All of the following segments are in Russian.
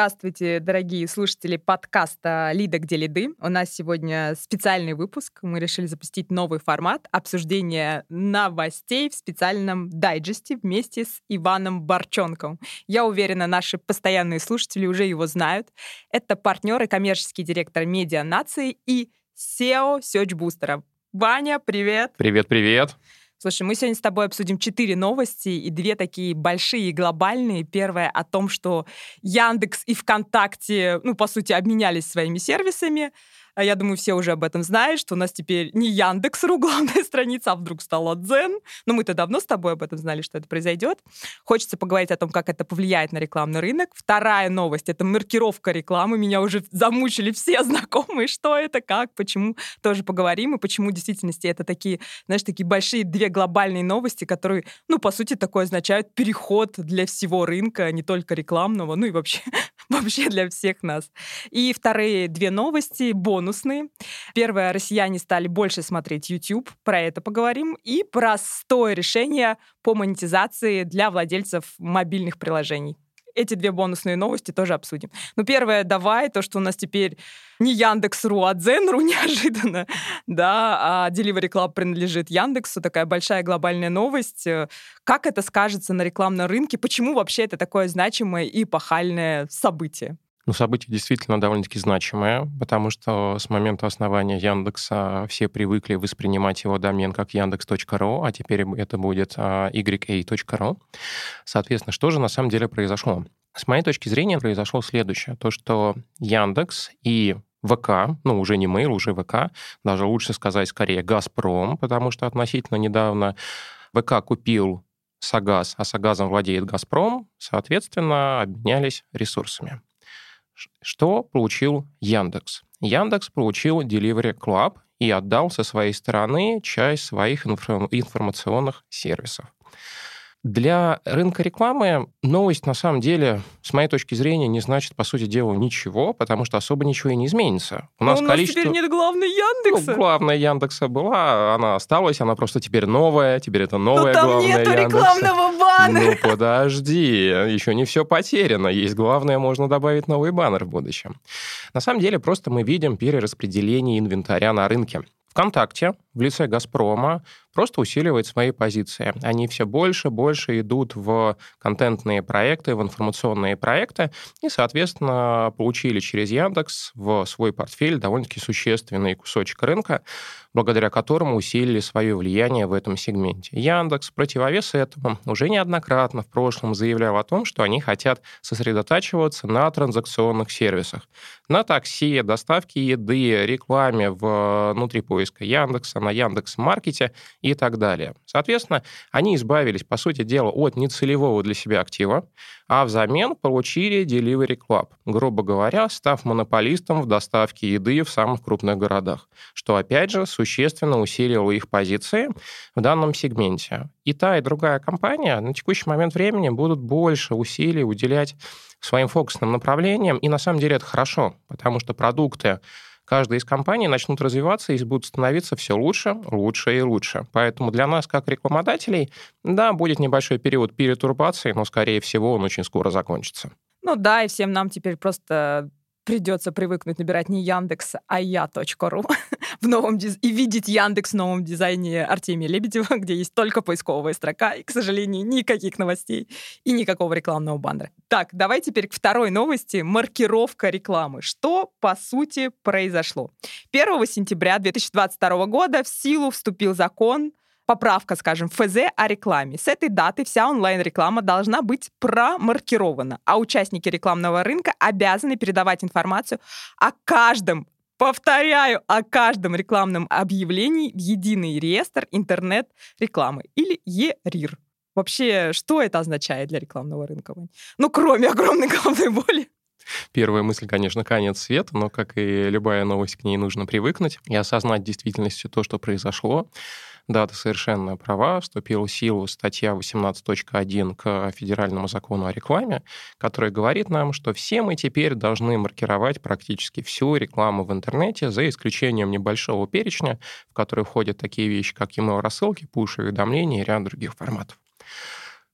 Здравствуйте, дорогие слушатели подкаста «Лида, где лиды». У нас сегодня специальный выпуск. Мы решили запустить новый формат обсуждения новостей в специальном дайджесте вместе с Иваном Борченковым. Я уверена, наши постоянные слушатели уже его знают. Это партнер и коммерческий директор «Медиа Нации» и SEO Search Booster. Ваня, привет! Привет-привет! Слушай, мы сегодня с тобой обсудим четыре новости и две такие большие глобальные. Первая о том, что Яндекс и ВКонтакте, ну, по сути, обменялись своими сервисами. А я думаю, все уже об этом знают, что у нас теперь не Яндекс.ру главная страница, а вдруг стала Дзен. Но мы-то давно с тобой об этом знали, что это произойдет. Хочется поговорить о том, как это повлияет на рекламный рынок. Вторая новость — это маркировка рекламы. Меня уже замучили все знакомые, что это, как, почему. Тоже поговорим, и почему в действительности это такие, знаешь, такие большие две глобальные новости, которые, ну, по сути, такое означают переход для всего рынка, не только рекламного, ну и вообще, вообще для всех нас. И вторые две новости — бонусные. Первое, россияне стали больше смотреть YouTube, про это поговорим, и простое решение по монетизации для владельцев мобильных приложений. Эти две бонусные новости тоже обсудим. Ну, первое, давай, то, что у нас теперь не Яндекс.ру, а Дзен.ру неожиданно, да, а Delivery Club принадлежит Яндексу, такая большая глобальная новость. Как это скажется на рекламном рынке? Почему вообще это такое значимое и эпохальное событие? Ну, событие действительно довольно-таки значимое, потому что с момента основания Яндекса все привыкли воспринимать его домен как яндекс.ру, а теперь это будет yA.ru. Соответственно, что же на самом деле произошло? С моей точки зрения произошло следующее. То, что Яндекс и ВК, ну, уже не Mail, уже ВК, даже лучше сказать скорее Газпром, потому что относительно недавно ВК купил Сагаз, а Сагазом владеет Газпром, соответственно, обменялись ресурсами. Что получил Яндекс? Яндекс получил Delivery Club и отдал со своей стороны часть своих информационных сервисов. Для рынка рекламы новость, на самом деле, с моей точки зрения, не значит, по сути дела, ничего, потому что особо ничего и не изменится. У нас, Но у нас количество... теперь нет главной Яндекса. Ну, главная Яндекса была, она осталась, она просто теперь новая, теперь это новая Но там главная нету Яндекса. рекламного баннера. Ну, подожди, еще не все потеряно. Есть главное, можно добавить новый баннер в будущем. На самом деле, просто мы видим перераспределение инвентаря на рынке. ВКонтакте в лице «Газпрома» просто усиливает свои позиции. Они все больше больше идут в контентные проекты, в информационные проекты, и, соответственно, получили через Яндекс в свой портфель довольно-таки существенный кусочек рынка, благодаря которому усилили свое влияние в этом сегменте. Яндекс, противовес этому, уже неоднократно в прошлом заявлял о том, что они хотят сосредотачиваться на транзакционных сервисах, на такси, доставке еды, рекламе внутри поиска Яндекса, на Яндекс.Маркете и так далее. Соответственно, они избавились, по сути дела, от нецелевого для себя актива, а взамен получили Delivery Club, грубо говоря, став монополистом в доставке еды в самых крупных городах, что, опять же, существенно усилило их позиции в данном сегменте. И та, и другая компания на текущий момент времени будут больше усилий уделять своим фокусным направлениям, и на самом деле это хорошо, потому что продукты каждая из компаний начнут развиваться и будут становиться все лучше, лучше и лучше. Поэтому для нас, как рекламодателей, да, будет небольшой период перетурбации, но, скорее всего, он очень скоро закончится. Ну да, и всем нам теперь просто придется привыкнуть набирать не Яндекс, а я.ру в новом диз... и видеть Яндекс в новом дизайне Артемия Лебедева, где есть только поисковая строка, и, к сожалению, никаких новостей и никакого рекламного баннера. Так, давай теперь к второй новости. Маркировка рекламы. Что, по сути, произошло? 1 сентября 2022 года в силу вступил закон поправка, скажем, ФЗ о рекламе. С этой даты вся онлайн-реклама должна быть промаркирована, а участники рекламного рынка обязаны передавать информацию о каждом Повторяю, о каждом рекламном объявлении в единый реестр интернет-рекламы или ЕРИР. Вообще, что это означает для рекламного рынка? Ну, кроме огромной головной боли. Первая мысль, конечно, конец света, но, как и любая новость, к ней нужно привыкнуть и осознать в действительности то, что произошло. Да, ты совершенно права. Вступила в силу статья 18.1 к федеральному закону о рекламе, которая говорит нам, что все мы теперь должны маркировать практически всю рекламу в интернете, за исключением небольшого перечня, в который входят такие вещи, как email-рассылки, пуш-уведомления и ряд других форматов.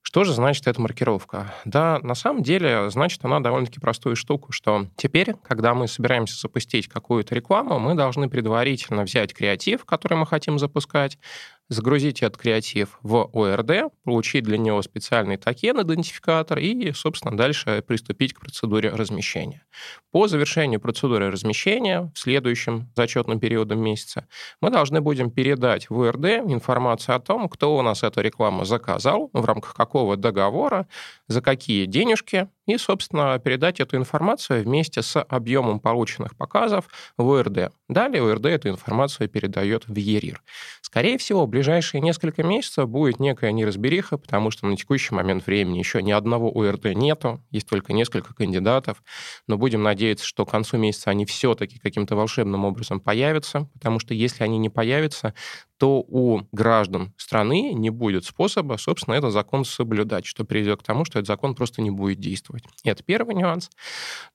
Что же значит эта маркировка? Да, на самом деле, значит она довольно-таки простую штуку, что теперь, когда мы собираемся запустить какую-то рекламу, мы должны предварительно взять креатив, который мы хотим запускать, загрузить этот креатив в ORD, получить для него специальный токен-идентификатор и, собственно, дальше приступить к процедуре размещения. По завершению процедуры размещения в следующем зачетном периодом месяца мы должны будем передать в ORD информацию о том, кто у нас эту рекламу заказал, в рамках какого договора, за какие денежки, и, собственно, передать эту информацию вместе с объемом полученных показов в ОРД. Далее ОРД эту информацию передает в ЕРИР. Скорее всего, в ближайшие несколько месяцев будет некая неразбериха, потому что на текущий момент времени еще ни одного ОРД нету, есть только несколько кандидатов, но будем надеяться, что к концу месяца они все-таки каким-то волшебным образом появятся, потому что если они не появятся, то у граждан страны не будет способа, собственно, этот закон соблюдать, что приведет к тому, что этот закон просто не будет действовать. Это первый нюанс.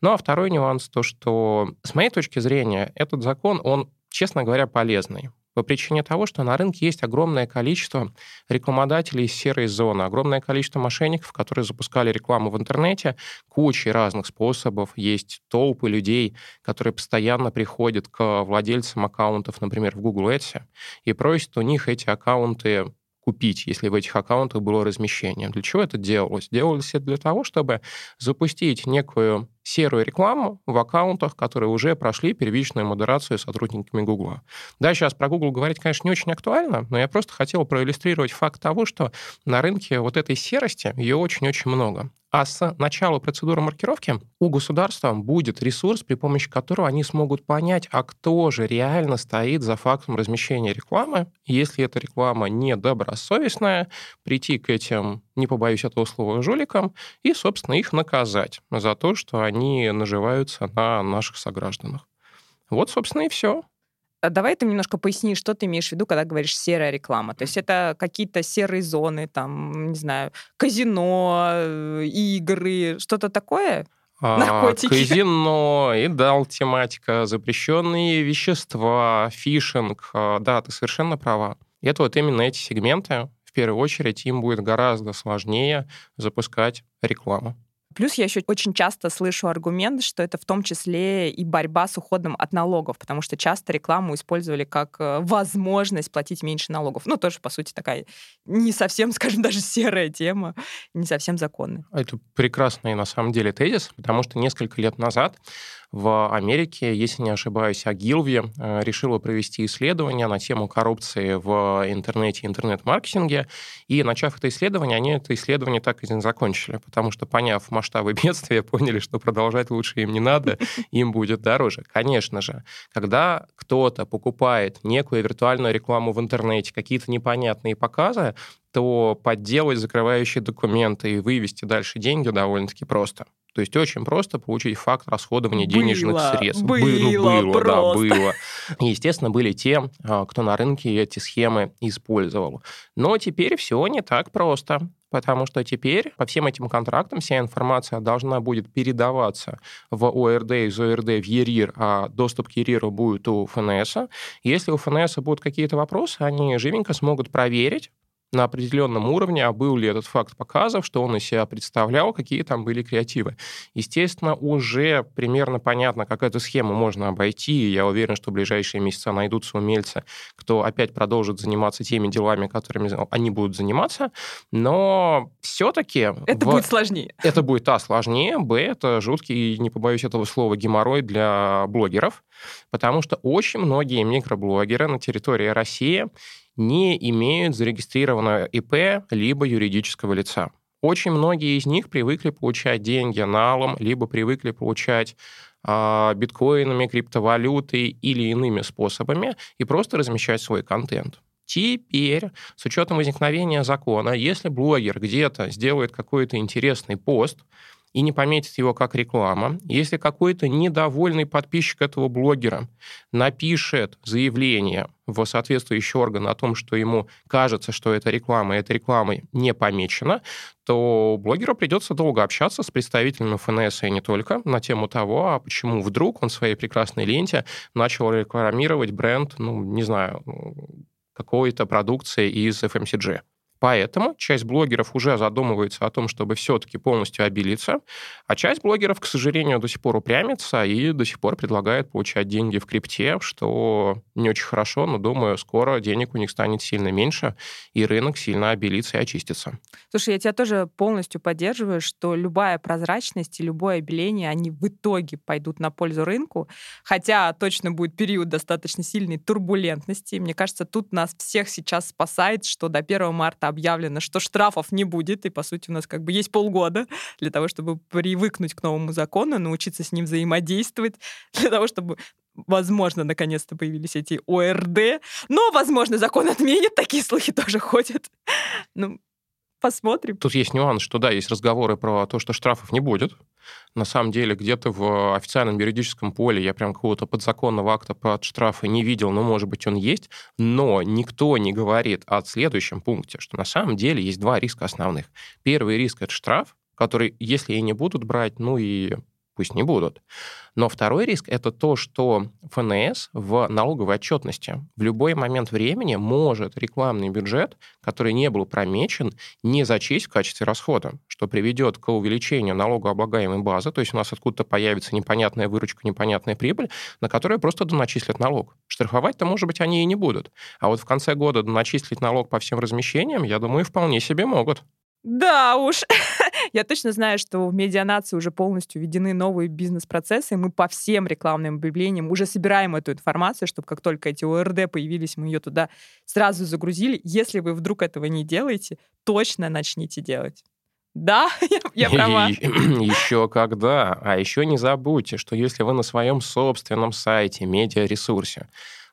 Ну а второй нюанс то, что с моей точки зрения этот закон, он, честно говоря, полезный по причине того, что на рынке есть огромное количество рекламодателей из серой зоны, огромное количество мошенников, которые запускали рекламу в интернете, куча разных способов, есть толпы людей, которые постоянно приходят к владельцам аккаунтов, например, в Google Ads, и просят у них эти аккаунты купить, если в этих аккаунтах было размещение. Для чего это делалось? Делалось это для того, чтобы запустить некую серую рекламу в аккаунтах, которые уже прошли первичную модерацию сотрудниками Гугла. Да, сейчас про Google говорить, конечно, не очень актуально, но я просто хотел проиллюстрировать факт того, что на рынке вот этой серости ее очень-очень много. А с начала процедуры маркировки у государства будет ресурс, при помощи которого они смогут понять, а кто же реально стоит за фактом размещения рекламы. Если эта реклама недобросовестная, прийти к этим, не побоюсь этого слова, жуликам и, собственно, их наказать за то, что они наживаются на наших согражданах. Вот, собственно, и все. А давай ты немножко поясни, что ты имеешь в виду, когда говоришь серая реклама. То есть это какие-то серые зоны, там, не знаю, казино, э, игры, что-то такое? А, Наркотики. Казино, и дал тематика, запрещенные вещества, фишинг. А, да, ты совершенно права. И это вот именно эти сегменты, в первую очередь, им будет гораздо сложнее запускать рекламу. Плюс я еще очень часто слышу аргумент, что это в том числе и борьба с уходом от налогов, потому что часто рекламу использовали как э, возможность платить меньше налогов. Ну, тоже, по сути, такая не совсем, скажем, даже серая тема, не совсем законная. Это прекрасный, на самом деле, тезис, потому что несколько лет назад в Америке, если не ошибаюсь, Агилви э, решила провести исследование на тему коррупции в интернете и интернет-маркетинге. И, начав это исследование, они это исследование так и не закончили, потому что, поняв масштабы бедствия, поняли, что продолжать лучше им не надо, им будет дороже. Конечно же, когда кто-то покупает некую виртуальную рекламу в интернете, какие-то непонятные показы, то подделать закрывающие документы и вывести дальше деньги довольно-таки просто. То есть очень просто получить факт расходования было, денежных средств. Было, ну, было просто. да, было. И, естественно, были те, а, кто на рынке эти схемы использовал. Но теперь все не так просто потому что теперь по всем этим контрактам вся информация должна будет передаваться в ОРД, из ОРД в ЕРИР, а доступ к ЕРИРу будет у ФНС. Если у ФНС будут какие-то вопросы, они живенько смогут проверить, на определенном уровне, а был ли этот факт показов, что он из себя представлял, какие там были креативы. Естественно, уже примерно понятно, как эту схему можно обойти, и я уверен, что в ближайшие месяца найдутся умельцы, кто опять продолжит заниматься теми делами, которыми они будут заниматься, но все-таки... Это в... будет сложнее. Это будет, а, сложнее, б, это жуткий, не побоюсь этого слова, геморрой для блогеров, потому что очень многие микроблогеры на территории России не имеют зарегистрированного ИП либо юридического лица. Очень многие из них привыкли получать деньги налом, либо привыкли получать э, биткоинами, криптовалютой или иными способами и просто размещать свой контент. Теперь, с учетом возникновения закона, если блогер где-то сделает какой-то интересный пост, и не пометит его как реклама. Если какой-то недовольный подписчик этого блогера напишет заявление в соответствующий орган о том, что ему кажется, что эта реклама, эта реклама не помечена, то блогеру придется долго общаться с представителями ФНС и не только на тему того, а почему вдруг он в своей прекрасной ленте начал рекламировать бренд, ну, не знаю, какой-то продукции из FMCG. Поэтому часть блогеров уже задумывается о том, чтобы все-таки полностью обелиться, а часть блогеров, к сожалению, до сих пор упрямится и до сих пор предлагает получать деньги в крипте, что не очень хорошо, но, думаю, скоро денег у них станет сильно меньше, и рынок сильно обелится и очистится. Слушай, я тебя тоже полностью поддерживаю, что любая прозрачность и любое обеление, они в итоге пойдут на пользу рынку, хотя точно будет период достаточно сильной турбулентности. Мне кажется, тут нас всех сейчас спасает, что до 1 марта объявлено, что штрафов не будет, и, по сути, у нас как бы есть полгода для того, чтобы привыкнуть к новому закону, научиться с ним взаимодействовать, для того, чтобы возможно, наконец-то появились эти ОРД, но, возможно, закон отменит, такие слухи тоже ходят. Ну, посмотрим. Тут есть нюанс, что да, есть разговоры про то, что штрафов не будет. На самом деле, где-то в официальном юридическом поле я прям какого-то подзаконного акта под штрафы не видел, но, может быть, он есть. Но никто не говорит о следующем пункте, что на самом деле есть два риска основных. Первый риск — это штраф, который, если и не будут брать, ну и пусть не будут. Но второй риск — это то, что ФНС в налоговой отчетности в любой момент времени может рекламный бюджет, который не был промечен, не зачесть в качестве расхода, что приведет к увеличению налогооблагаемой базы, то есть у нас откуда-то появится непонятная выручка, непонятная прибыль, на которую просто доначислят налог. Штрафовать-то, может быть, они и не будут. А вот в конце года доначислить налог по всем размещениям, я думаю, вполне себе могут. Да уж. Я точно знаю, что в медианации уже полностью введены новые бизнес-процессы, и мы по всем рекламным объявлениям уже собираем эту информацию, чтобы как только эти ОРД появились, мы ее туда сразу загрузили. Если вы вдруг этого не делаете, точно начните делать. Да, я, я права. еще когда. А еще не забудьте, что если вы на своем собственном сайте, медиаресурсе,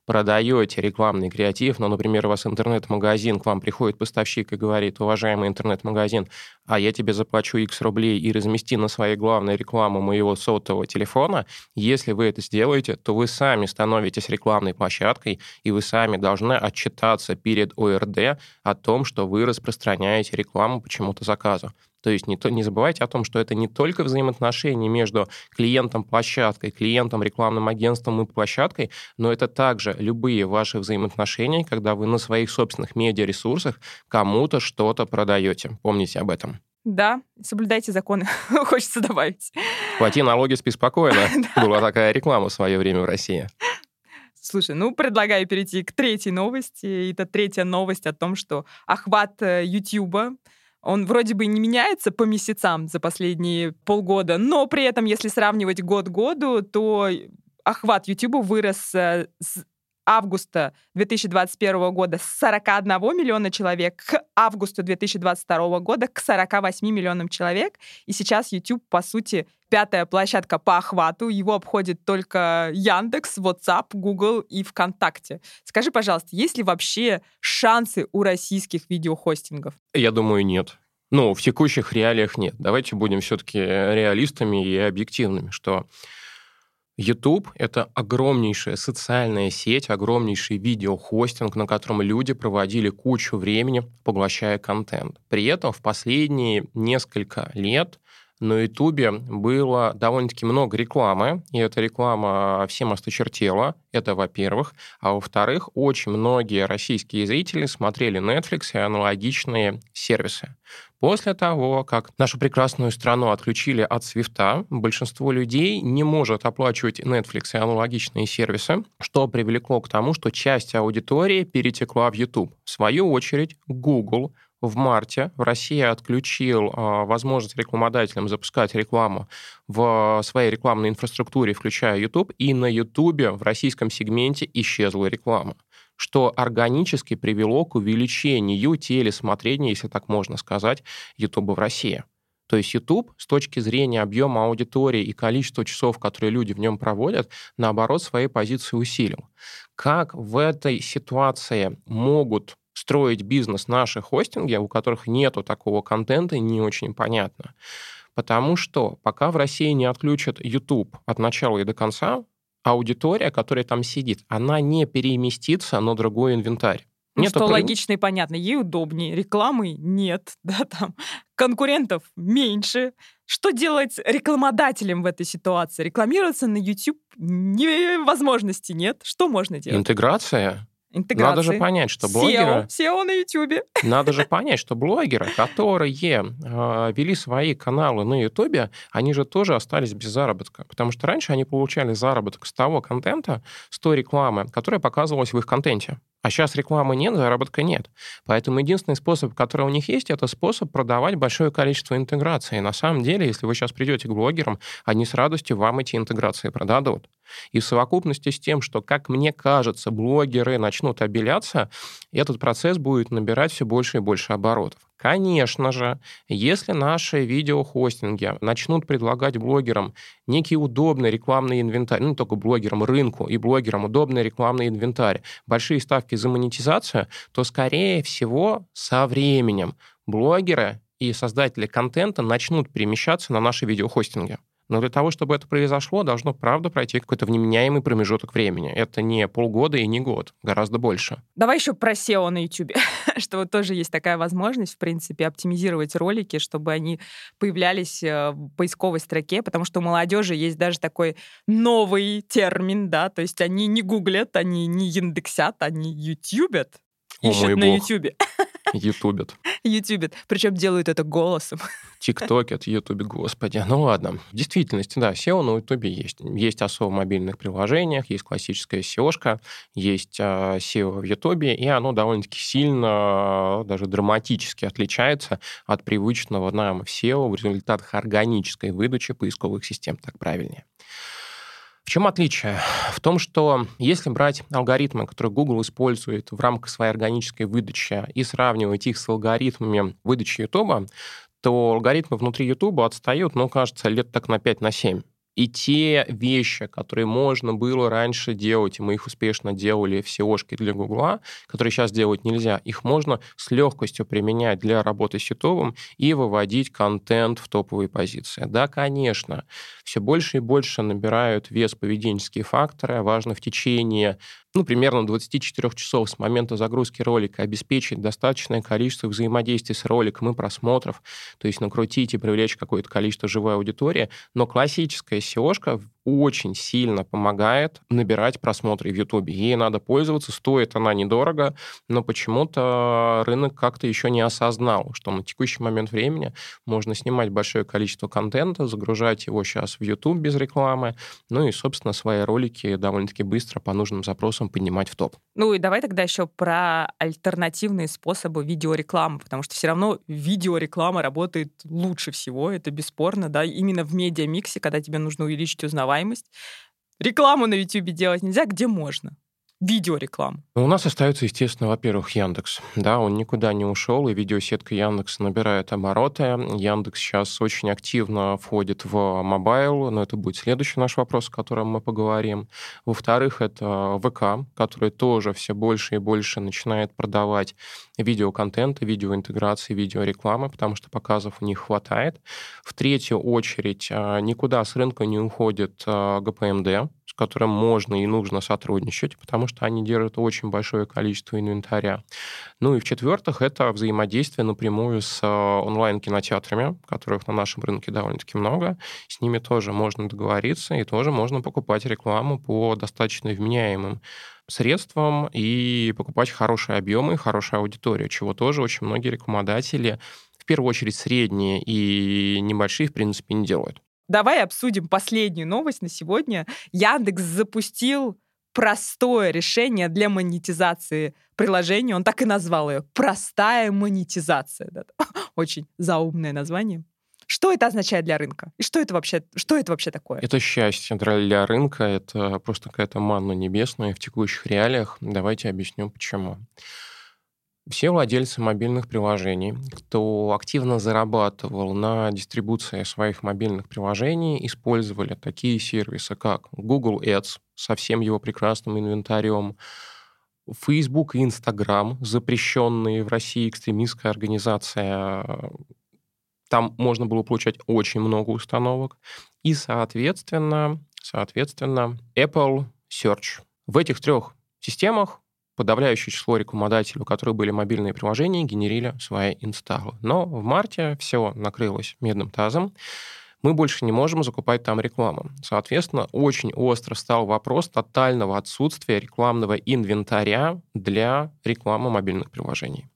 продаете рекламный креатив, но, например, у вас интернет-магазин, к вам приходит поставщик и говорит, уважаемый интернет-магазин, а я тебе заплачу X рублей и размести на своей главной рекламу моего сотового телефона, если вы это сделаете, то вы сами становитесь рекламной площадкой, и вы сами должны отчитаться перед ОРД о том, что вы распространяете рекламу почему-то заказу. То есть не, то, не забывайте о том, что это не только взаимоотношения между клиентом площадкой, клиентом, рекламным агентством и площадкой, но это также любые ваши взаимоотношения, когда вы на своих собственных медиаресурсах кому-то что-то продаете. Помните об этом. Да, соблюдайте законы, хочется добавить. Плати налоги, спи спокойно. Была такая реклама в свое время в России. Слушай, ну, предлагаю перейти к третьей новости. Это третья новость о том, что охват YouTube э, он вроде бы не меняется по месяцам за последние полгода, но при этом, если сравнивать год к году, то охват YouTube вырос э, с августа 2021 года с 41 миллиона человек к августу 2022 года к 48 миллионам человек. И сейчас YouTube, по сути, пятая площадка по охвату. Его обходит только Яндекс, WhatsApp, Google и ВКонтакте. Скажи, пожалуйста, есть ли вообще шансы у российских видеохостингов? Я думаю, нет. Ну, в текущих реалиях нет. Давайте будем все-таки реалистами и объективными, что YouTube — это огромнейшая социальная сеть, огромнейший видеохостинг, на котором люди проводили кучу времени, поглощая контент. При этом в последние несколько лет на Ютубе было довольно-таки много рекламы, и эта реклама всем осточертела, это во-первых. А во-вторых, очень многие российские зрители смотрели Netflix и аналогичные сервисы. После того, как нашу прекрасную страну отключили от свифта, большинство людей не может оплачивать Netflix и аналогичные сервисы, что привлекло к тому, что часть аудитории перетекла в YouTube. В свою очередь, Google в марте в России отключил э, возможность рекламодателям запускать рекламу в своей рекламной инфраструктуре, включая YouTube, и на YouTube в российском сегменте исчезла реклама что органически привело к увеличению телесмотрения, если так можно сказать, YouTube в России. То есть YouTube с точки зрения объема аудитории и количества часов, которые люди в нем проводят, наоборот, свои позиции усилил. Как в этой ситуации могут строить бизнес наши хостинги, у которых нету такого контента, не очень понятно. Потому что пока в России не отключат YouTube от начала и до конца, аудитория, которая там сидит, она не переместится на другой инвентарь. Ну, нет что прям... логично и понятно. Ей удобнее. Рекламы нет, да, там конкурентов меньше. Что делать рекламодателем в этой ситуации? Рекламироваться на YouTube невозможности нет. Что можно делать? Интеграция. Интеграции. Надо же понять, что блогеры... SEO, SEO на YouTube. Надо же понять, что блогеры, которые э, вели свои каналы на YouTube, они же тоже остались без заработка. Потому что раньше они получали заработок с того контента, с той рекламы, которая показывалась в их контенте. А сейчас рекламы нет, заработка нет. Поэтому единственный способ, который у них есть, это способ продавать большое количество интеграций. И на самом деле, если вы сейчас придете к блогерам, они с радостью вам эти интеграции продадут. И в совокупности с тем, что, как мне кажется, блогеры начнут обеляться, этот процесс будет набирать все больше и больше оборотов. Конечно же, если наши видеохостинги начнут предлагать блогерам некий удобный рекламный инвентарь, ну не только блогерам, рынку и блогерам удобный рекламный инвентарь, большие ставки за монетизацию, то, скорее всего, со временем блогеры и создатели контента начнут перемещаться на наши видеохостинги. Но для того, чтобы это произошло, должно, правда, пройти какой-то вменяемый промежуток времени. Это не полгода и не год, гораздо больше. Давай еще про SEO на YouTube, что вот тоже есть такая возможность, в принципе, оптимизировать ролики, чтобы они появлялись э, в поисковой строке, потому что у молодежи есть даже такой новый термин, да, то есть они не гуглят, они не индексят, они ютубят, ищут на YouTube. Ютубят. Ютубят. Причем делают это голосом. ТикТокят, Ютубе, господи. Ну ладно. В действительности, да, SEO на Ютубе есть. Есть особо в мобильных приложениях, есть классическая SEO-шка, есть SEO в Ютубе, и оно довольно-таки сильно, даже драматически отличается от привычного нам SEO в результатах органической выдачи поисковых систем, так правильнее. В чем отличие? В том, что если брать алгоритмы, которые Google использует в рамках своей органической выдачи, и сравнивать их с алгоритмами выдачи YouTube, то алгоритмы внутри YouTube отстают, ну, кажется, лет так на 5 на 7. И те вещи, которые можно было раньше делать, и мы их успешно делали в SEO-шке для Гугла, которые сейчас делать нельзя, их можно с легкостью применять для работы с YouTube и выводить контент в топовые позиции. Да, конечно, все больше и больше набирают вес поведенческие факторы. Важно в течение ну, примерно 24 часов с момента загрузки ролика обеспечить достаточное количество взаимодействий с роликом и просмотров, то есть накрутить и привлечь какое-то количество живой аудитории. Но классическая SEO очень сильно помогает набирать просмотры в Ютубе. Ей надо пользоваться, стоит она недорого, но почему-то рынок как-то еще не осознал, что на текущий момент времени можно снимать большое количество контента, загружать его сейчас в YouTube без рекламы, ну и, собственно, свои ролики довольно-таки быстро по нужным запросам поднимать в топ. Ну и давай тогда еще про альтернативные способы видеорекламы, потому что все равно видеореклама работает лучше всего, это бесспорно, да, именно в медиамиксе, когда тебе нужно увеличить узнаваемость. Рекламу на YouTube делать нельзя, где можно видеорекламу? Ну, у нас остается, естественно, во-первых, Яндекс. Да, он никуда не ушел, и видеосетка Яндекс набирает обороты. Яндекс сейчас очень активно входит в mobile, но это будет следующий наш вопрос, о котором мы поговорим. Во-вторых, это ВК, который тоже все больше и больше начинает продавать видеоконтент, видеоинтеграции, видеорекламы, потому что показов у них хватает. В третью очередь, а, никуда с рынка не уходит а, ГПМД, которым можно и нужно сотрудничать, потому что они держат очень большое количество инвентаря. Ну и в-четвертых, это взаимодействие напрямую с э, онлайн-кинотеатрами, которых на нашем рынке довольно-таки много. С ними тоже можно договориться, и тоже можно покупать рекламу по достаточно вменяемым средствам и покупать хорошие объемы, хорошую аудиторию, чего тоже очень многие рекламодатели, в первую очередь средние и небольшие, в принципе, не делают. Давай обсудим последнюю новость на сегодня. Яндекс запустил простое решение для монетизации приложения. Он так и назвал ее. Простая монетизация. Очень заумное название. Что это означает для рынка? И что это вообще, что это вообще такое? Это счастье для рынка, это просто какая-то манна небесная в текущих реалиях. Давайте объясню, почему. Все владельцы мобильных приложений, кто активно зарабатывал на дистрибуции своих мобильных приложений, использовали такие сервисы, как Google Ads со всем его прекрасным инвентарем, Facebook и Instagram, запрещенные в России экстремистская организация, там можно было получать очень много установок. И, соответственно, соответственно, Apple Search. В этих трех системах подавляющее число рекламодателей, у которых были мобильные приложения, генерили свои инсталлы. Но в марте все накрылось медным тазом. мы больше не можем закупать там рекламу. Соответственно, очень остро стал вопрос тотального отсутствия рекламного инвентаря для рекламы мобильных приложений.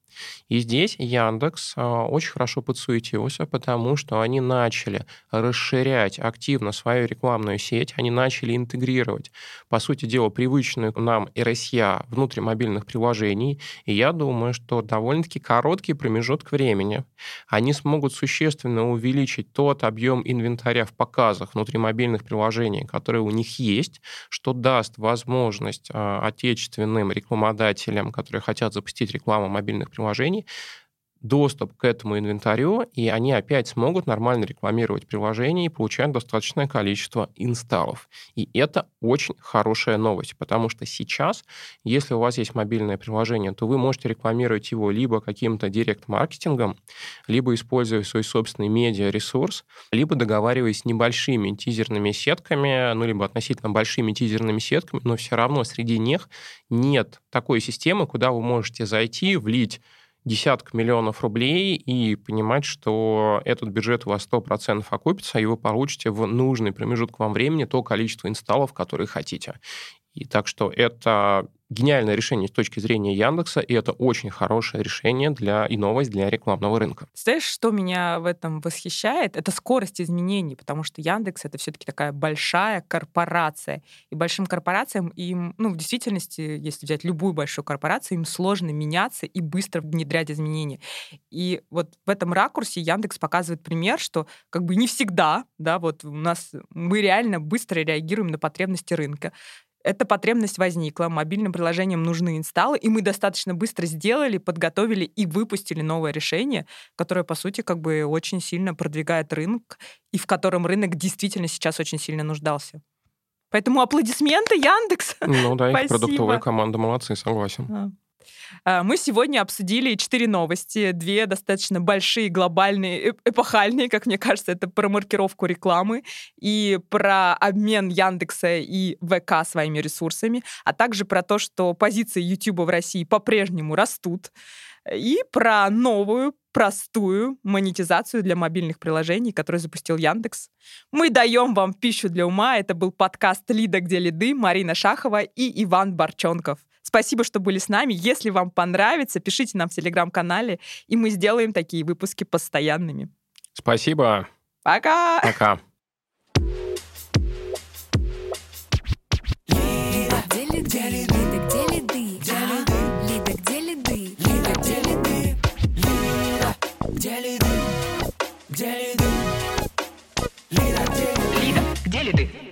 И здесь Яндекс а, очень хорошо подсуетился, потому что они начали расширять активно свою рекламную сеть, они начали интегрировать, по сути дела, привычную нам RSA внутри мобильных приложений. И я думаю, что довольно-таки короткий промежуток времени они смогут существенно увеличить тот объем инвентаря в показах внутри мобильных приложений, которые у них есть, что даст возможность а, отечественным рекламодателям, которые хотят запустить рекламу мобильных приложений, очень уважении, доступ к этому инвентарю, и они опять смогут нормально рекламировать приложение и получать достаточное количество инсталлов. И это очень хорошая новость, потому что сейчас, если у вас есть мобильное приложение, то вы можете рекламировать его либо каким-то директ-маркетингом, либо используя свой собственный медиа-ресурс, либо договариваясь с небольшими тизерными сетками, ну, либо относительно большими тизерными сетками, но все равно среди них нет такой системы, куда вы можете зайти, влить десяток миллионов рублей и понимать, что этот бюджет у вас 100% окупится, и вы получите в нужный промежуток вам времени то количество инсталлов, которые хотите. И так что это гениальное решение с точки зрения Яндекса, и это очень хорошее решение для и новость для рекламного рынка. Знаешь, что меня в этом восхищает? Это скорость изменений, потому что Яндекс это все-таки такая большая корпорация. И большим корпорациям им, ну, в действительности, если взять любую большую корпорацию, им сложно меняться и быстро внедрять изменения. И вот в этом ракурсе Яндекс показывает пример, что как бы не всегда, да, вот у нас мы реально быстро реагируем на потребности рынка эта потребность возникла, мобильным приложениям нужны инсталлы, и мы достаточно быстро сделали, подготовили и выпустили новое решение, которое, по сути, как бы очень сильно продвигает рынок, и в котором рынок действительно сейчас очень сильно нуждался. Поэтому аплодисменты, Яндекс. Ну да, их продуктовая команда молодцы, согласен. А, мы сегодня обсудили четыре новости, две достаточно большие, глобальные, эпохальные, как мне кажется, это про маркировку рекламы и про обмен Яндекса и ВК своими ресурсами, а также про то, что позиции YouTube в России по-прежнему растут, и про новую простую монетизацию для мобильных приложений, которую запустил Яндекс. Мы даем вам пищу для ума. Это был подкаст «Лида, где лиды» Марина Шахова и Иван Барчонков. Спасибо, что были с нами. Если вам понравится, пишите нам в Телеграм-канале, и мы сделаем такие выпуски постоянными. Спасибо. Пока. Пока. Лида, где ли ты?